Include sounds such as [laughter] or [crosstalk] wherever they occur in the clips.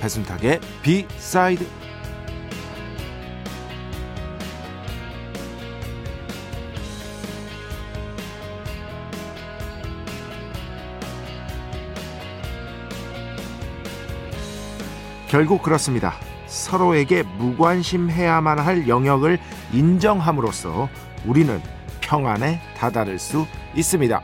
배순탁의 비사이드 결국 그렇습니다. 서로에게 무관심해야만 할 영역을 인정함으로써 우리는 평안에 다다를 수 있습니다.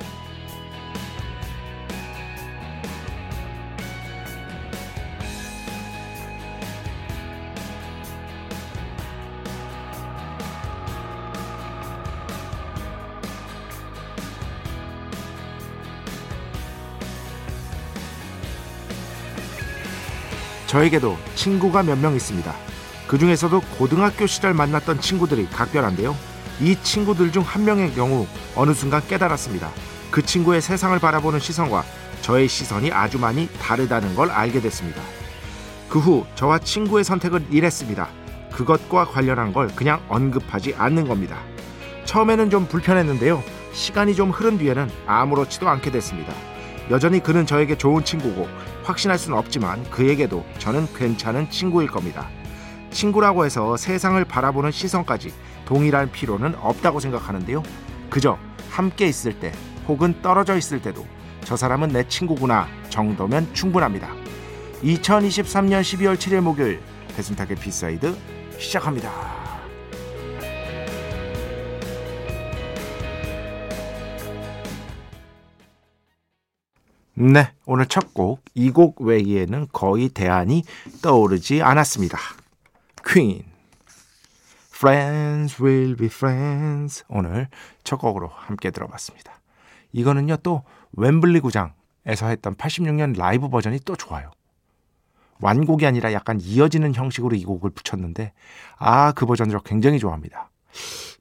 저에게도 친구가 몇 명 있습니다. 그 중에서도 고등학교 시절 만났던 친구들이 각별한데요. 이 친구들 중 한 명의 경우 어느 순간 깨달았습니다. 그 친구의 세상을 바라보는 시선과 저의 시선이 아주 많이 다르다는 걸 알게 됐습니다. 그 후 저와 친구의 선택은 이랬습니다. 그것과 관련한 걸 그냥 언급하지 않는 겁니다. 처음에는 좀 불편했는데요. 시간이 좀 흐른 뒤에는 아무렇지도 않게 됐습니다. 여전히 그는 저에게 좋은 친구고 확신할 수는 없지만 그에게도 저는 괜찮은 친구일 겁니다. 친구라고 해서 세상을 바라보는 시선까지 동일할 필요는 없다고 생각하는데요. 그저 함께 있을 때 혹은 떨어져 있을 때도 저 사람은 내 친구구나 정도면 충분합니다. 2023년 12월 7일 목요일 배순탁의 B side 시작합니다. 네, 오늘 첫 곡, 이 곡 외에는 거의 대안이 떠오르지 않았습니다. 퀸. Friends will be friends. 오늘 첫 곡으로 함께 들어봤습니다. 이거는요, 또 웸블리 구장에서 했던 86년 라이브 버전이 또 좋아요. 완곡이 아니라 약간 이어지는 형식으로 이 곡을 붙였는데, 아, 그 버전을 굉장히 좋아합니다.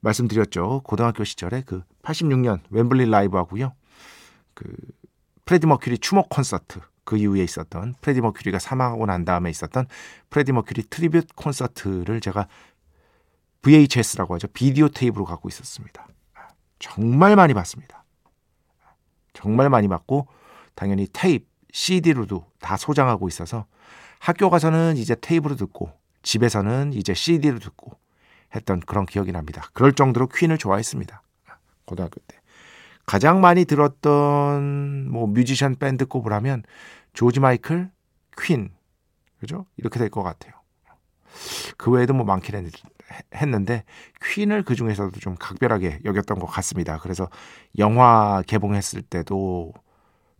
말씀드렸죠. 고등학교 시절에 그 86년 웸블리 라이브하고요. 그 프레디 머큐리 추모 콘서트 그 이후에 있었던 프레디 머큐리가 사망하고 난 다음에 있었던 프레디 머큐리 tribute 콘서트를 제가 VHS라고 하죠. 비디오 테이프로 갖고 있었습니다. 정말 많이 봤습니다. 정말 많이 봤고 당연히 테이프, CD로도 다 소장하고 있어서 학교 가서는 이제 테이프로 듣고 집에서는 이제 CD로 듣고 했던 그런 기억이 납니다. 그럴 정도로 퀸을 좋아했습니다. 고등학교 때. 가장 많이 들었던 뭐 뮤지션 밴드 꼽으라면 조지 마이클, 퀸, 그죠? 이렇게 될 것 같아요. 그 외에도 뭐 많긴 했는데 퀸을 그 중에서도 좀 각별하게 여겼던 것 같습니다. 그래서 영화 개봉했을 때도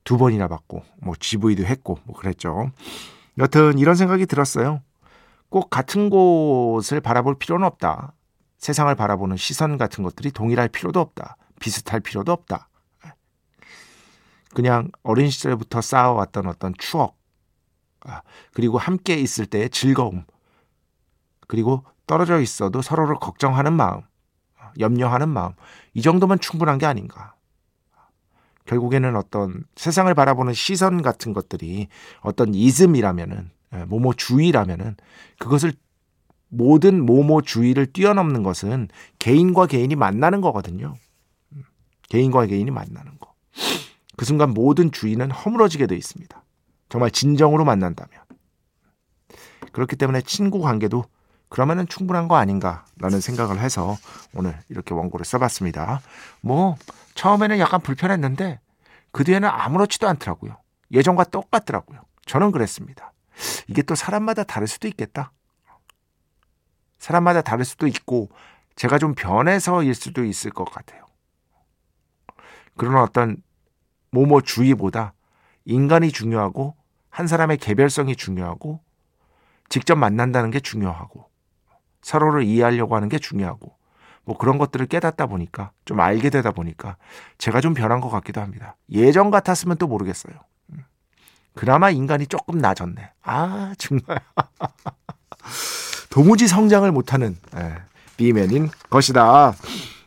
두 번이나 봤고 뭐 GV도 했고 뭐 그랬죠. 여튼 이런 생각이 들었어요. 꼭 같은 곳을 바라볼 필요는 없다. 세상을 바라보는 시선 같은 것들이 동일할 필요도 없다. 비슷할 필요도 없다. 그냥 어린 시절부터 쌓아왔던 어떤 추억, 아, 그리고 함께 있을 때의 즐거움, 그리고 떨어져 있어도 서로를 걱정하는 마음, 염려하는 마음, 이 정도면 충분한 게 아닌가. 결국에는 어떤 세상을 바라보는 시선 같은 것들이 어떤 이즘이라면은, 예, 모모주의라면은 그것을 모든 모모주의를 뛰어넘는 것은 개인과 개인이 만나는 거거든요. 개인과 개인이 만나는 거. 그 순간 모든 주의는 허물어지게 돼 있습니다. 정말 진정으로 만난다면. 그렇기 때문에 친구 관계도 그러면은 충분한 거 아닌가라는 생각을 해서 오늘 이렇게 원고를 써봤습니다. 뭐 처음에는 약간 불편했는데 그 뒤에는 아무렇지도 않더라고요. 예전과 똑같더라고요. 저는 그랬습니다. 이게 또 사람마다 다를 수도 있겠다. 사람마다 다를 수도 있고 제가 좀 변해서일 수도 있을 것 같아요. 그런 어떤 모모주의보다 인간이 중요하고 한 사람의 개별성이 중요하고 직접 만난다는 게 중요하고 서로를 이해하려고 하는 게 중요하고 뭐 그런 것들을 깨닫다 보니까 좀 알게 되다 보니까 제가 좀 변한 것 같기도 합니다. 예전 같았으면 또 모르겠어요. 음. 그나마 인간이 조금 나아졌네. 아 [laughs] 정말 도무지 성장을 못하는 예, B맨인 것이다.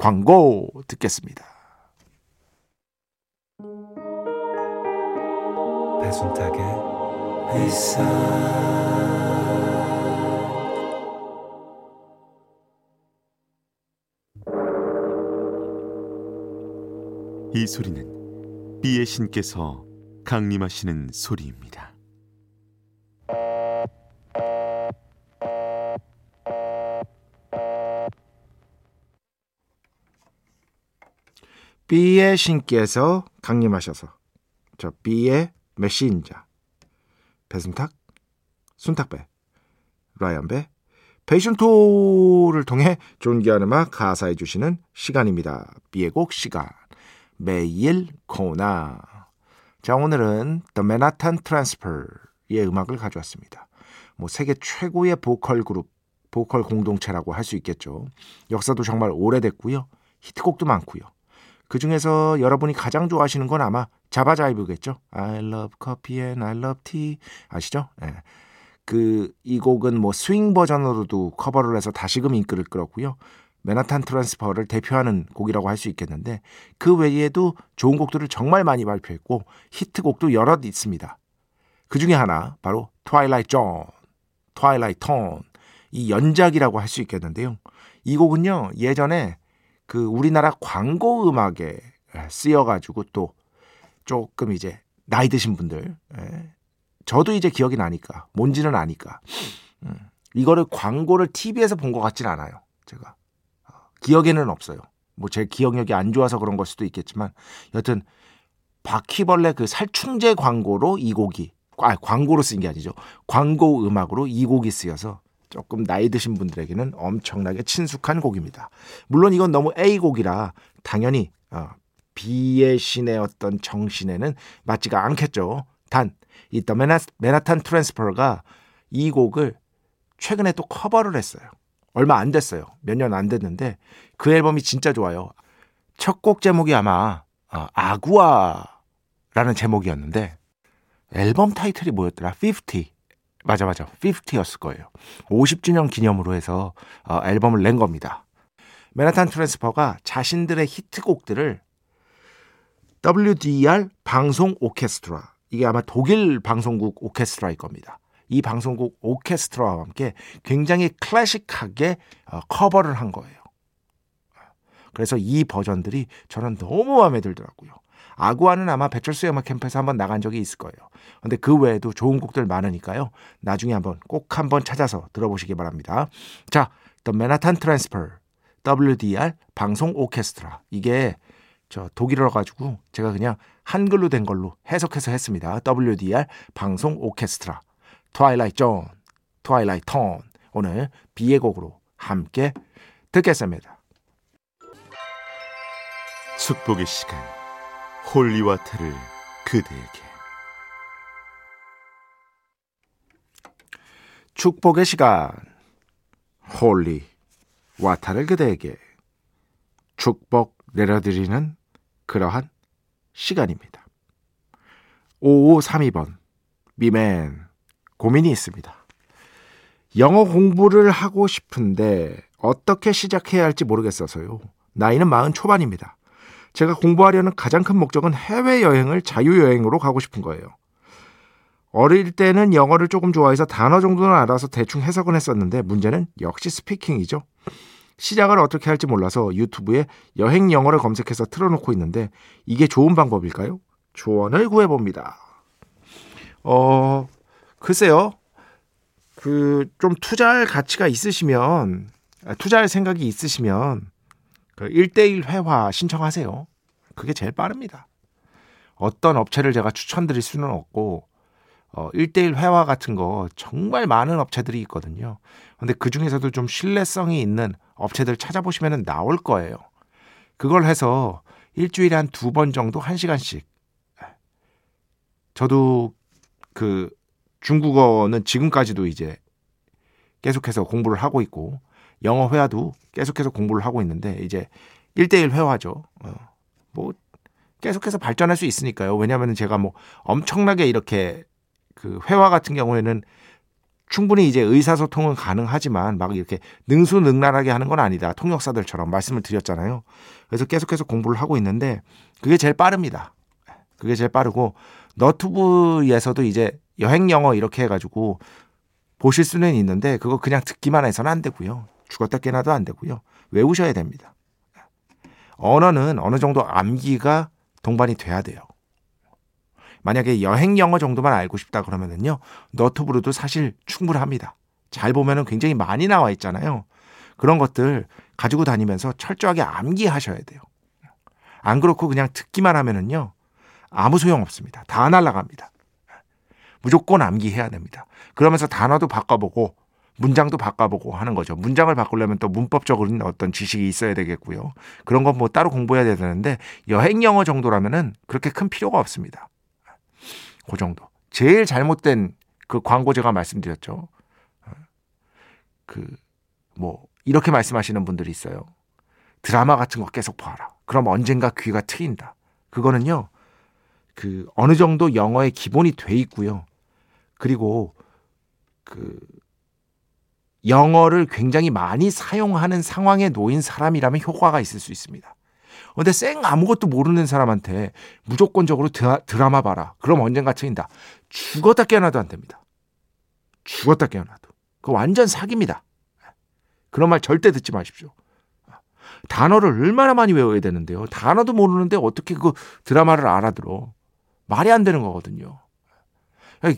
광고 듣겠습니다. 배순탁의 회사 이 소리는 비의 신께서 강림하시는 소리입니다. B의 신께서 강림하셔서 저 B의 메신저 배순탁, 순탁배, 라이언배, 페이션토를 통해 존귀한 음악 가사해 주시는 시간입니다. B의 곡 시간 매일 코너 자 오늘은 The Manhattan Transfer의 음악을 가져왔습니다. 뭐 세계 최고의 보컬 그룹, 보컬 공동체라고 할 수 있겠죠. 역사도 정말 오래됐고요. 히트곡도 많고요. 그 중에서 여러분이 가장 좋아하시는 건 아마 자바자이브겠죠. I love coffee and I love tea. 아시죠? 네. 그이 곡은 뭐 스윙 버전으로도 커버를 해서 다시금 인기를 끌었고요. 맨하탄 트랜스퍼를 대표하는 곡이라고 할 수 있겠는데 그 외에도 좋은 곡들을 정말 많이 발표했고 히트곡도 여럿 있습니다. 그 중에 하나 바로 Twilight Zone, Twilight Tone, 이 연작이라고 할 수 있겠는데요. 이 곡은요 예전에 그 우리나라 광고 음악에 쓰여가지고 또 조금 이제 나이 드신 분들, 예. 저도 이제 기억이 나니까 뭔지는 아니까 음, 이거를 광고를 TV에서 본 것 같진 않아요. 제가 어, 기억에는 없어요. 뭐 제 기억력이 안 좋아서 그런 걸 수도 있겠지만 여튼 바퀴벌레 그 살충제 광고로 이 곡이 아 광고로 쓴게 아니죠. 광고 음악으로 이 곡이 쓰여서 조금 나이 드신 분들에게는 엄청나게 친숙한 곡입니다. 물론 이건 너무 A 곡이라 당연히 어, B의 신의 어떤 정신에는 맞지가 않겠죠. 단, 이 The Manhattan Transfer가 이 곡을 최근에 또 커버를 했어요. 얼마 안 됐어요. 몇 년 안 됐는데 그 앨범이 진짜 좋아요. 첫 곡 제목이 아마 어, Agua라는 제목이었는데 앨범 타이틀이 뭐였더라? 50. 맞아 맞아 50였을 거예요. 50주년 기념으로 해서 어, 앨범을 낸 겁니다. 맨하탄 트랜스퍼가 자신들의 히트곡들을 WDR 방송 오케스트라 이게 아마 독일 방송국 오케스트라일 겁니다. 이 방송국 오케스트라와 함께 굉장히 클래식하게 어, 커버를 한 거예요. 그래서 이 버전들이 저는 너무 마음에 들더라고요. 아구아는 아마 배철수 음악 캠프에서 한번 나간 적이 있을 거예요. 근데 그 외에도 좋은 곡들 많으니까요. 나중에 한번 꼭 한번 찾아서 들어보시기 바랍니다. 자, The Manhattan Transfer, WDR 방송 오케스트라. 이게 저 독일어라 가지고 제가 그냥 한글로 된 걸로 해석해서 했습니다. WDR 방송 오케스트라. Twilight Zone, Twilight Tone. 오늘 B의 곡으로 함께 듣겠습니다. 축복의 시간 holy water를 그대에게 축복의 시간 holy water를 그대에게 축복 내려드리는 그러한 시간입니다. 5532번 B맨 고민이 있습니다. 영어 공부를 하고 싶은데 어떻게 시작해야 할지 모르겠어서요. 나이는 마흔 초반입니다. 제가 공부하려는 가장 큰 목적은 해외여행을 자유여행으로 가고 싶은 거예요. 어릴 때는 영어를 조금 좋아해서 단어 정도는 알아서 대충 해석은 했었는데 문제는 역시 스피킹이죠. 시작을 어떻게 할지 몰라서 유튜브에 여행 영어를 검색해서 틀어놓고 있는데 이게 좋은 방법일까요? 조언을 구해봅니다. 어, 글쎄요. 그 좀 투자할 가치가 있으시면 아, 투자할 생각이 있으시면 그 1대1 회화 신청하세요. 그게 제일 빠릅니다. 어떤 업체를 제가 추천드릴 수는 없고 어 1대1 회화 같은 거 정말 많은 업체들이 있거든요. 근데 그 중에서도 좀 신뢰성이 있는 업체들 찾아보시면 나올 거예요. 그걸 해서 일주일에 한 두 번 정도 한 시간씩. 저도 그 중국어는 지금까지도 이제 계속해서 공부를 하고 있고 영어 회화도 계속해서 공부를 하고 있는데 이제 1대1 회화죠. 어, 뭐 계속해서 발전할 수 있으니까요. 왜냐하면 제가 뭐 엄청나게 이렇게 그 회화 같은 경우에는 충분히 이제 의사소통은 가능하지만 막 이렇게 능수능란하게 하는 건 아니다. 통역사들처럼 말씀을 드렸잖아요. 그래서 계속해서 공부를 하고 있는데 그게 제일 빠릅니다. 그게 제일 빠르고 너튜브에서도 이제 여행 영어 이렇게 해가지고 보실 수는 있는데 그거 그냥 듣기만 해서는 안 되고요. 죽었다 깨나도 안 되고요. 외우셔야 됩니다. 언어는 어느 정도 암기가 동반이 돼야 돼요. 만약에 여행 영어 정도만 알고 싶다 그러면은요. 너튜브로도 사실 충분합니다. 잘 보면은 굉장히 많이 나와 있잖아요. 그런 것들 가지고 다니면서 철저하게 암기하셔야 돼요. 안 그렇고 그냥 듣기만 하면은요. 아무 소용 없습니다. 다 날라갑니다. 무조건 암기해야 됩니다. 그러면서 단어도 바꿔보고 문장도 바꿔보고 하는 거죠. 문장을 바꾸려면 또 문법적으로는 어떤 지식이 있어야 되겠고요. 그런 건 뭐 따로 공부해야 되는데 여행 영어 정도라면은 그렇게 큰 필요가 없습니다. 그 정도. 제일 잘못된 그 광고 제가 말씀드렸죠. 그 뭐 이렇게 말씀하시는 분들이 있어요. 드라마 같은 거 계속 봐라. 그럼 언젠가 귀가 트인다. 그거는요. 그 어느 정도 영어의 기본이 돼 있고요. 그리고 그 영어를 굉장히 많이 사용하는 상황에 놓인 사람이라면 효과가 있을 수 있습니다. 근데 쌩 아무것도 모르는 사람한테 무조건적으로 드라, 마 봐라. 그럼 언젠가 트인다. 죽었다 깨어나도 안 됩니다. 죽었다 깨어나도. 그거 완전 사기입니다. 그런 말 절대 듣지 마십시오. 단어를 얼마나 많이 외워야 되는데요. 단어도 모르는데 어떻게 그 드라마를 알아들어. 말이 안 되는 거거든요.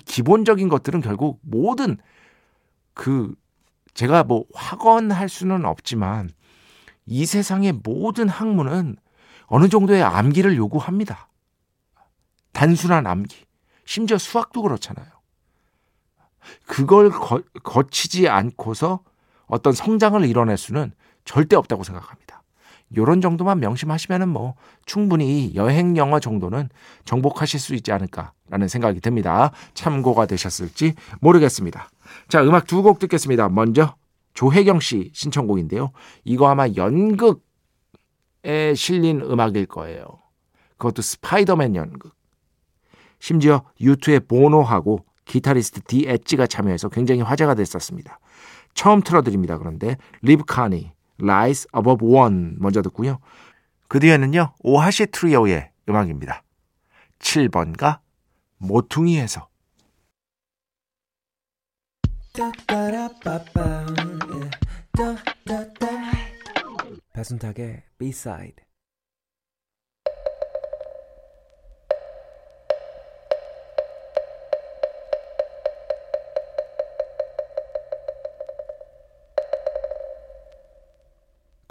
기본적인 것들은 결국 모든 그 제가 뭐 확언할 수는 없지만 이 세상의 모든 학문은 어느 정도의 암기를 요구합니다. 단순한 암기. 심지어 수학도 그렇잖아요. 그걸 거, 거치지 않고서 어떤 성장을 이뤄낼 수는 절대 없다고 생각합니다. 요런 정도만 명심하시면은 뭐 충분히 여행 영어 정도는 정복하실 수 있지 않을까라는 생각이 듭니다. 참고가 되셨을지 모르겠습니다. 자, 음악 두 곡 듣겠습니다. 먼저 조혜경 씨 신청곡인데요. 이거 아마 연극에 실린 음악일 거예요. 그것도 스파이더맨 연극. 심지어 유투의 보노하고 기타리스트 디 엣지가 참여해서 굉장히 화제가 됐었습니다. 처음 틀어드립니다. 그런데 리브 카니, Lies Above One 먼저 듣고요. 그 뒤에는요. 오하시 트리오의 음악입니다. 7번가 모퉁이에서 배순탁의 B-side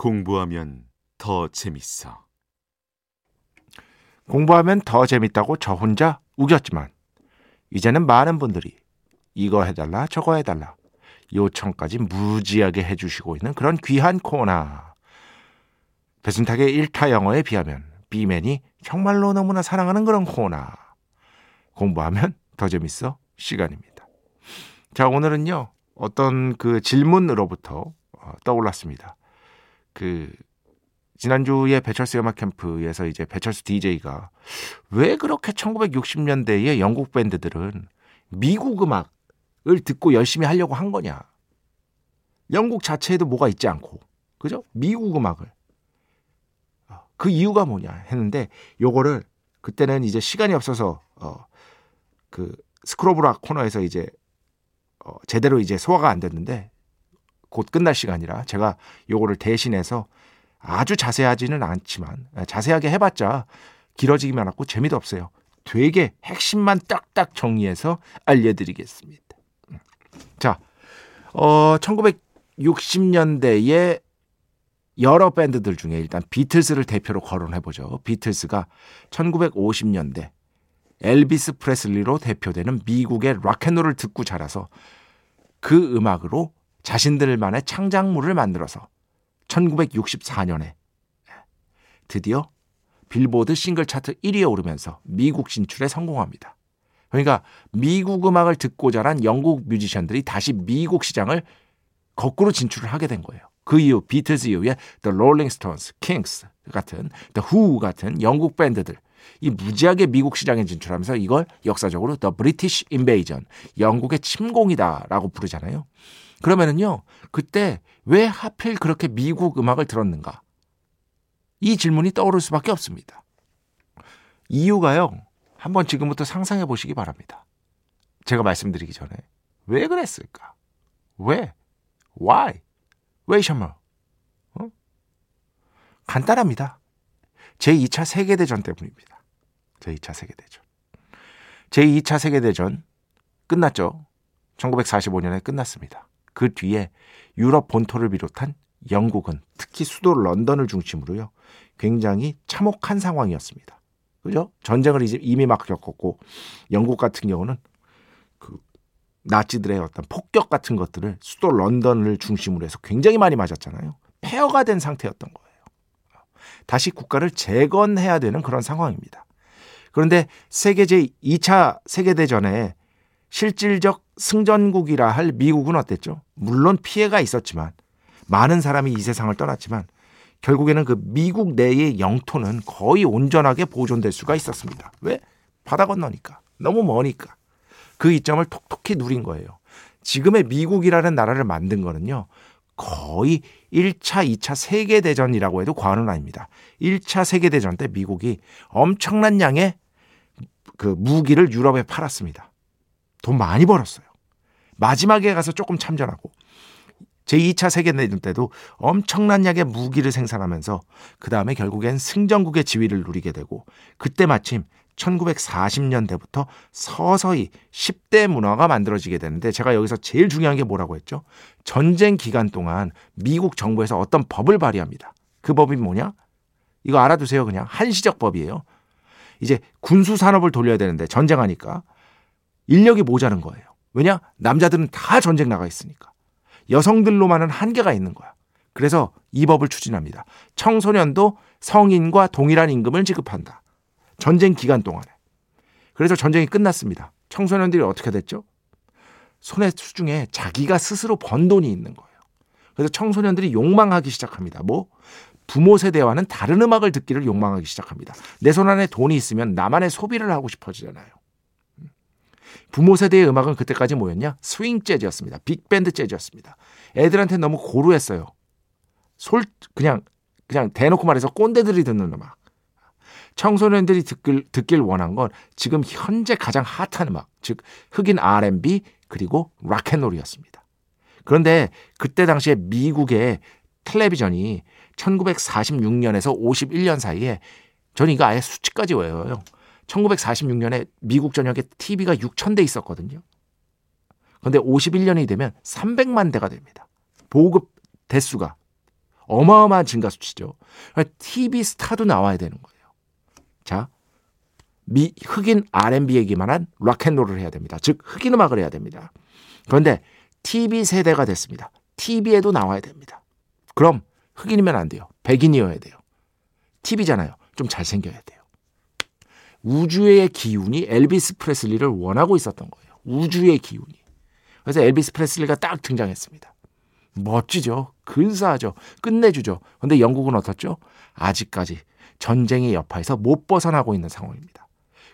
공부하면 더 재밌어. 공부하면 더 재밌다고 저 혼자 우겼지만 이제는 많은 분들이 이거 해달라 저거 해달라 요청까지 무지하게 해주시고 있는 그런 귀한 코너. 배순탁의 1타 영어에 비하면 비맨이 정말로 너무나 사랑하는 그런 코너. 공부하면 더 재밌어 시간입니다. 자 오늘은요 어떤 그 질문으로부터 어, 떠올랐습니다. 그 지난주에 배철수 음악 캠프에서 이제 배철수 DJ가 왜 그렇게 1960년대의 영국 밴드들은 미국 음악을 듣고 열심히 하려고 한 거냐. 영국 자체에도 뭐가 있지 않고 그죠? 미국 음악을 어, 그 이유가 뭐냐 했는데 요거를 그때는 이제 시간이 없어서 어, 그 스크로브라 코너에서 이제 어, 제대로 이제 소화가 안 됐는데 곧 끝날 시간이라 제가 요거를 대신해서 아주 자세하지는 않지만 아, 자세하게 해봤자 길어지기만 하고 재미도 없어요. 되게 핵심만 딱딱 정리해서 알려드리겠습니다. 음. 자, 어, 1960년대에 여러 밴드들 중에 일단 비틀스를 대표로 거론해보죠. 비틀스가 1950년대 엘비스 프레슬리로 대표되는 미국의 락앤롤을 듣고 자라서 그 음악으로 자신들만의 창작물을 만들어서 1964년에 드디어 빌보드 싱글 차트 1위에 오르면서 미국 진출에 성공합니다. 그러니까 미국 음악을 듣고 자란 영국 뮤지션들이 다시 미국 시장을 거꾸로 진출을 하게 된 거예요. 그 이후 비틀즈 이후에 The Rolling Stones, Kings 같은 The Who 같은 영국 밴드들 이 무지하게 미국 시장에 진출하면서 이걸 역사적으로 The British Invasion, 영국의 침공이다라고 부르잖아요. 그러면은요, 그때 왜 하필 그렇게 미국 음악을 들었는가? 이 질문이 떠오를 수밖에 없습니다. 이유가요, 한번 지금부터 상상해 보시기 바랍니다. 제가 말씀드리기 전에. 왜 그랬을까? 왜? Why? 왜 셔머? 어? 간단합니다. 제2차 세계대전 때문입니다. 제2차 세계대전. 제2차 세계대전 끝났죠. 1945년에 끝났습니다. 그 뒤에 유럽 본토를 비롯한 영국은 특히 수도 런던을 중심으로요. 굉장히 참혹한 상황이었습니다. 그죠? 전쟁을 이미 막 겪었고 영국 같은 경우는 그 나치들의 어떤 폭격 같은 것들을 수도 런던을 중심으로 해서 굉장히 많이 맞았잖아요. 폐허가 된 상태였던 거예요. 다시 국가를 재건해야 되는 그런 상황입니다. 그런데 세계 제 2차 세계대전에 실질적 승전국이라 할 미국은 어땠죠? 물론 피해가 있었지만 많은 사람이 이 세상을 떠났지만 결국에는 그 미국 내의 영토는 거의 온전하게 보존될 수가 있었습니다. 왜? 바다 건너니까. 너무 머니까. 그 이점을 톡톡히 누린 거예요. 지금의 미국이라는 나라를 만든 거는요. 거의 1차, 2차 세계대전이라고 해도 과언은 아닙니다. 1차 세계대전 때 미국이 엄청난 양의 그 무기를 유럽에 팔았습니다. 돈 많이 벌었어요. 마지막에 가서 조금 참전하고 제2차 세계대전 때도 엄청난 양의 무기를 생산하면서 그 다음에 결국엔 승전국의 지위를 누리게 되고 그때 마침 1940년대부터 서서히 10대 문화가 만들어지게 되는데 제가 여기서 제일 중요한 게 뭐라고 했죠? 전쟁 기간 동안 미국 정부에서 어떤 법을 발의합니다. 그 법이 뭐냐? 이거 알아두세요. 그냥 한시적 법이에요. 이제 군수 산업을 돌려야 되는데 전쟁하니까 인력이 모자른 거예요. 왜냐? 남자들은 다 전쟁 나가 있으니까. 여성들로만은 한계가 있는 거야. 그래서 이 법을 추진합니다. 청소년도 성인과 동일한 임금을 지급한다. 전쟁 기간 동안에. 그래서 전쟁이 끝났습니다. 청소년들이 어떻게 됐죠? 손에 수중에 자기가 스스로 번 돈이 있는 거예요. 그래서 청소년들이 욕망하기 시작합니다. 뭐? 부모 세대와는 다른 음악을 듣기를 욕망하기 시작합니다. 내 손 안에 돈이 있으면 나만의 소비를 하고 싶어지잖아요. 부모 세대의 음악은 그때까지 뭐였냐? 스윙 재즈였습니다. 빅밴드 재즈였습니다. 애들한테 너무 고루했어요. 솔 그냥 그냥 대놓고 말해서 꼰대들이 듣는 음악. 청소년들이 듣길, 듣길 원한 건 지금 현재 가장 핫한 음악, 즉 흑인 R&B 그리고 락앤롤이었습니다. 그런데 그때 당시에 미국의 텔레비전이 1946년에서 51년 사이에 저는 이거 아예 수치까지 외워요. 1946년에 미국 전역에 TV가 6천 대 있었거든요. 그런데 51년이 되면 300만 대가 됩니다. 보급 대수가 어마어마한 증가 수치죠. TV 스타도 나와야 되는 거예요. 자, 미 흑인 R&B 얘기만 한 락앤롤을 해야 됩니다. 즉 흑인 음악을 해야 됩니다. 그런데 TV 세대가 됐습니다. TV에도 나와야 됩니다. 그럼 흑인이면 안 돼요. 백인이어야 돼요. TV잖아요. 좀 잘생겨야 돼요. 우주의 기운이 엘비스 프레슬리를 원하고 있었던 거예요. 우주의 기운이. 그래서 엘비스 프레슬리가 딱 등장했습니다. 멋지죠. 근사하죠. 끝내주죠. 근데 영국은 어떻죠? 아직까지 전쟁의 여파에서 못 벗어나고 있는 상황입니다.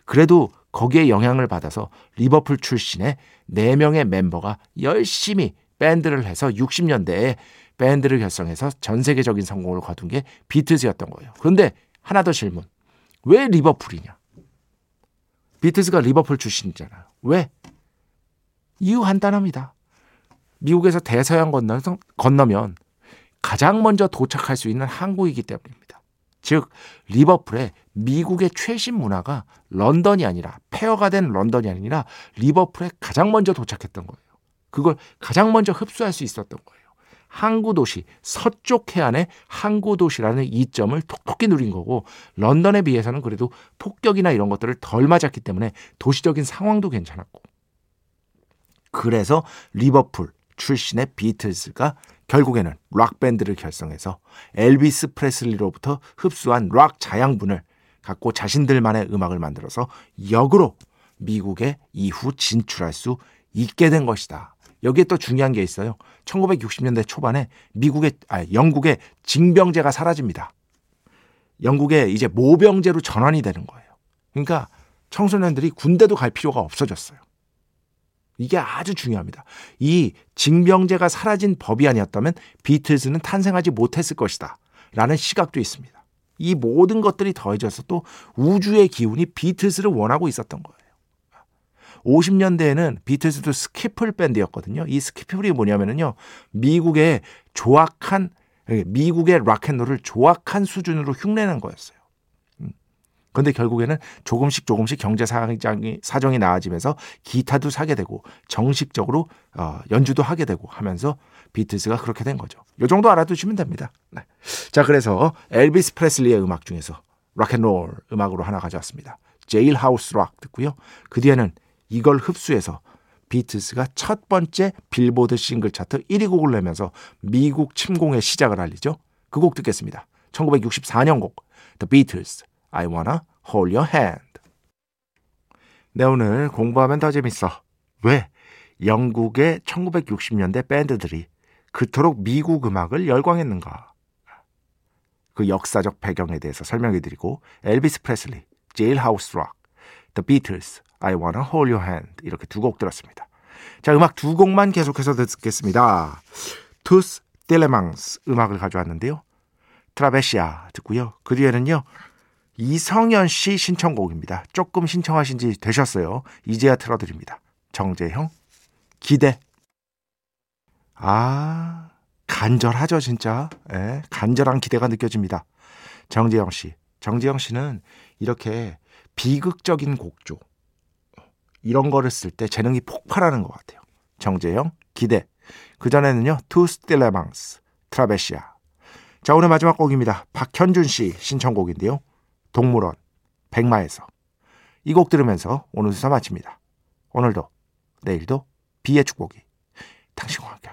그래도 거기에 영향을 받아서 리버풀 출신의 4명의 멤버가 열심히 밴드를 해서 60년대에 밴드를 결성해서 전 세계적인 성공을 거둔 게 비틀즈였던 거예요. 그런데 하나 더 질문. 왜 리버풀이냐? 비틀즈가 리버풀 출신이잖아요. 왜? 이유 간단합니다. 미국에서 대서양 건너서, 건너면 가장 먼저 도착할 수 있는 항구이기 때문입니다. 즉 리버풀의 미국의 최신 문화가 런던이 아니라 폐허가 된 런던이 아니라 리버풀에 가장 먼저 도착했던 거예요. 그걸 가장 먼저 흡수할 수 있었던 거예요. 항구 도시 서쪽 해안의 항구 도시라는 이점을 톡톡히 누린 거고 런던에 비해서는 그래도 폭격이나 이런 것들을 덜 맞았기 때문에 도시적인 상황도 괜찮았고 그래서 리버풀 출신의 비틀즈가 결국에는 락 밴드를 결성해서 엘비스 프레슬리로부터 흡수한 락 자양분을 갖고 자신들만의 음악을 만들어서 역으로 미국에 이후 진출할 수 있게 된 것이다. 여기에 또 중요한 게 있어요. 1960년대 초반에 미국의 아 영국의 징병제가 사라집니다. 영국에 이제 모병제로 전환이 되는 거예요. 그러니까 청소년들이 군대도 갈 필요가 없어졌어요. 이게 아주 중요합니다. 이 징병제가 사라진 법이 아니었다면 비틀즈는 탄생하지 못했을 것이다. 라는 시각도 있습니다. 이 모든 것들이 더해져서 또 우주의 기운이 비틀즈를 원하고 있었던 거예요. 50년대에는 비틀즈도 스키플 밴드였거든요. 이 스키플이 뭐냐면요. 미국의 조악한 미국의 락앤롤을 조악한 수준으로 흉내낸 거였어요. 그런데 결국에는 조금씩 조금씩 경제 사정이, 사정이 나아지면서 기타도 사게 되고 정식적으로 어, 연주도 하게 되고 하면서 비틀스가 그렇게 된 거죠. 요 정도 알아두시면 됩니다. 네. 자, 그래서 엘비스 프레슬리의 음악 중에서 락앤롤 음악으로 하나 가져왔습니다. Jailhouse Rock 듣고요. 그 뒤에는 이걸 흡수해서 비틀스가 첫 번째 빌보드 싱글 차트 1위 곡을 내면서 미국 침공의 시작을 알리죠. 그 곡 듣겠습니다. 1964년 곡 The Beatles I Wanna Hold Your Hand 네 오늘 공부하면 더 재밌어. 왜? 영국의 1960년대 밴드들이 그토록 미국 음악을 열광했는가? 그 역사적 배경에 대해서 설명해 드리고 엘비스 프레슬리, Jailhouse Rock, The Beatles, I Wanna Hold Your Hand 이렇게 두 곡 들었습니다. 자, 음악 두 곡만 계속해서 듣겠습니다. Toots Thielemans 음악을 가져왔는데요. Travessia 듣고요. 그 뒤에는요. 이성현 씨 신청곡입니다. 조금 신청하신 지 되셨어요. 이제야 틀어드립니다. 정재형 기대. 아, 간절하죠, 진짜. 예, 간절한 기대가 느껴집니다. 정재형 씨. 정재형 씨는 이렇게 비극적인 곡조, 이런 거를 쓸 때 재능이 폭발하는 것 같아요. 정재형, 기대. 그전에는요, 투츠 틸레망스, 트라베시아. 자, 오늘 마지막 곡입니다. 박현준 씨 신청곡인데요. 동물원, 백마에서. 이 곡 들으면서 오늘 수사 마칩니다. 오늘도, 내일도 비의 축복이 당신과 함께